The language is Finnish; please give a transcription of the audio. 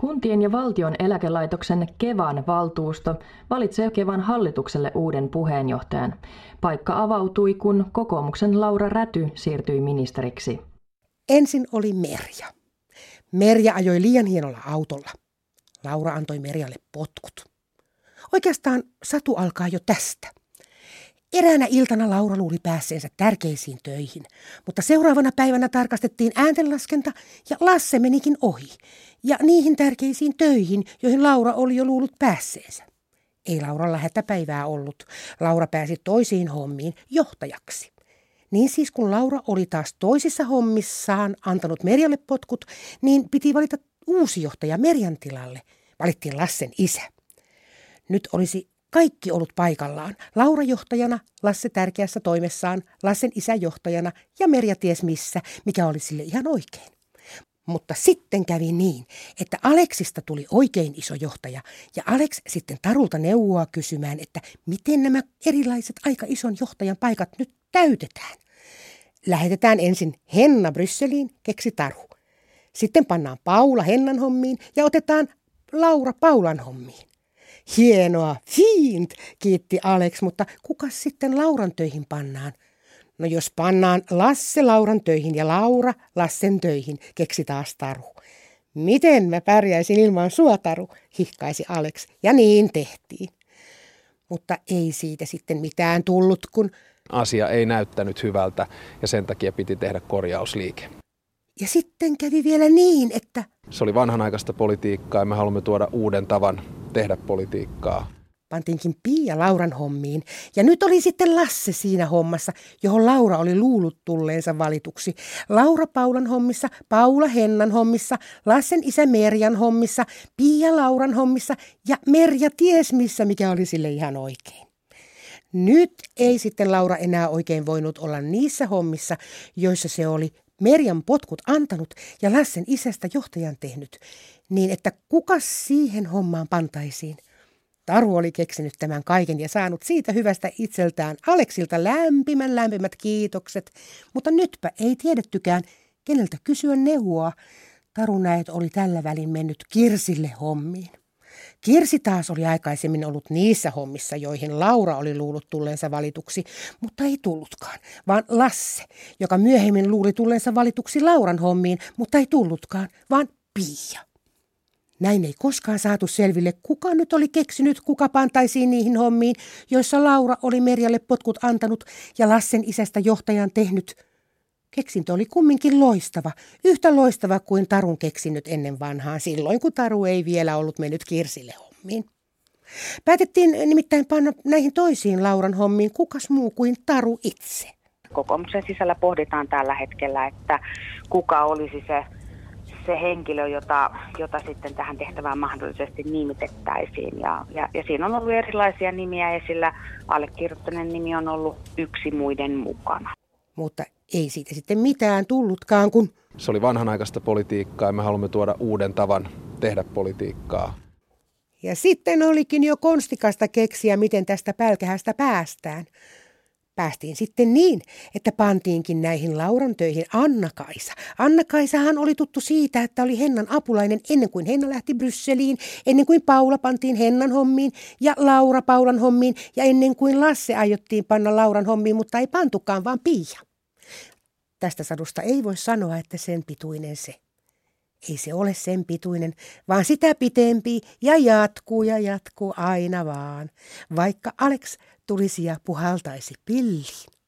Kuntien ja valtion eläkelaitoksen Kevan valtuusto valitsee Kevan hallitukselle uuden puheenjohtajan. Paikka avautui, kun kokoomuksen Laura Räty siirtyi ministeriksi. Ensin oli Merja. Merja ajoi liian hienolla autolla. Laura antoi Merjalle potkut. Oikeastaan satu alkaa jo tästä. Eräänä iltana Laura luuli päässeensä tärkeisiin töihin, mutta seuraavana päivänä tarkastettiin ääntenlaskenta ja Lasse menikin ohi. Ja niihin tärkeisiin töihin, joihin Laura oli jo luullut päässeensä. Ei Lauralla hätäpäivää ollut. Laura pääsi toisiin hommiin johtajaksi. Niin siis kun Laura oli taas toisissa hommissaan antanut Merjalle potkut, niin piti valita uusi johtaja Merjan tilalle. Valittiin Lassen isä. Nyt olisi kaikki ollut paikallaan. Laura johtajana, Lasse tärkeässä toimessaan, Lassen isä johtajana ja Merja ties missä, mikä oli sille ihan oikein. Mutta sitten kävi niin, että Aleksista tuli oikein iso johtaja ja Alex sitten Tarulta neuvoa kysymään, että miten nämä erilaiset aika ison johtajan paikat nyt täytetään. Lähetetään ensin Henna Brysseliin, keksi Taru. Sitten pannaan Paula Hennan hommiin ja otetaan Laura Paulan hommiin. Hienoa, fiint, kiitti Alex, mutta kuka sitten Lauran töihin pannaan? No jos pannaan Lasse Lauran töihin ja Laura Lassen töihin, keksi taas Taru. Miten mä pärjäisin ilman sua, Taru, hihkaisi Alex, ja niin tehtiin. Mutta ei siitä sitten mitään tullut, kun... Asia ei näyttänyt hyvältä ja sen takia piti tehdä korjausliike. Ja sitten kävi vielä niin, että... Se oli vanhanaikaista politiikkaa ja me haluamme tuoda uuden tavan tehdä politiikkaa. Pantiinkin Pia Lauran hommiin ja nyt oli sitten Lasse siinä hommassa, johon Laura oli luullut tulleensa valituksi. Laura Paulan hommissa, Paula Hennan hommissa, Lassen isä Merjan hommissa, Pia Lauran hommissa ja Merja ties missä, mikä oli sille ihan oikein. Nyt ei sitten Laura enää oikein voinut olla niissä hommissa, joissa se oli Merjan potkut antanut ja Lassen isästä johtajan tehnyt, niin että kuka siihen hommaan pantaisiin? Taru oli keksinyt tämän kaiken ja saanut siitä hyvästä itseltään Aleksilta lämpimän lämpimät kiitokset, mutta nytpä ei tiedettykään, keneltä kysyä neuvoa. Taru näet oli tällä välin mennyt Kirsille hommiin. Kirsi taas oli aikaisemmin ollut niissä hommissa, joihin Laura oli luullut tulleensa valituksi, mutta ei tullutkaan, vaan Lasse, joka myöhemmin luuli tulleensa valituksi Lauran hommiin, mutta ei tullutkaan, vaan Pia. Näin ei koskaan saatu selville, kuka nyt oli keksinyt, kuka pantaisiin niihin hommiin, joissa Laura oli Merjalle potkut antanut ja Lassen isästä johtajan tehnyt. Keksintö oli kumminkin loistava, yhtä loistava kuin Tarun keksinyt ennen vanhaan, silloin kun Taru ei vielä ollut mennyt Kirsille hommiin. Päätettiin nimittäin panna näihin toisiin Lauran hommiin kukas muu kuin Taru itse. Kokoomuksen sisällä pohditaan tällä hetkellä, että kuka olisi se se henkilö, jota, jota sitten tähän tehtävään mahdollisesti nimitettäisiin. Ja, ja, ja siinä on ollut erilaisia nimiä esillä. Allekirjoittaneen nimi on ollut yksi muiden mukana. Mutta ei siitä sitten mitään tullutkaan, kun... Se oli vanhanaikaista politiikkaa ja me haluamme tuoda uuden tavan tehdä politiikkaa. Ja sitten olikin jo konstikasta keksiä, miten tästä pälkähästä päästään päästiin sitten niin, että pantiinkin näihin Lauran töihin Anna-Kaisa. Anna-Kaisahan oli tuttu siitä, että oli Hennan apulainen ennen kuin Henna lähti Brysseliin, ennen kuin Paula pantiin Hennan hommiin ja Laura Paulan hommiin ja ennen kuin Lasse aiottiin panna Lauran hommiin, mutta ei pantukaan, vaan Pia. Tästä sadusta ei voi sanoa, että sen pituinen se. Ei se ole sen pituinen, vaan sitä pitempi ja jatkuu ja jatkuu aina vaan, vaikka Alex tulisi ja puhaltaisi pilliin.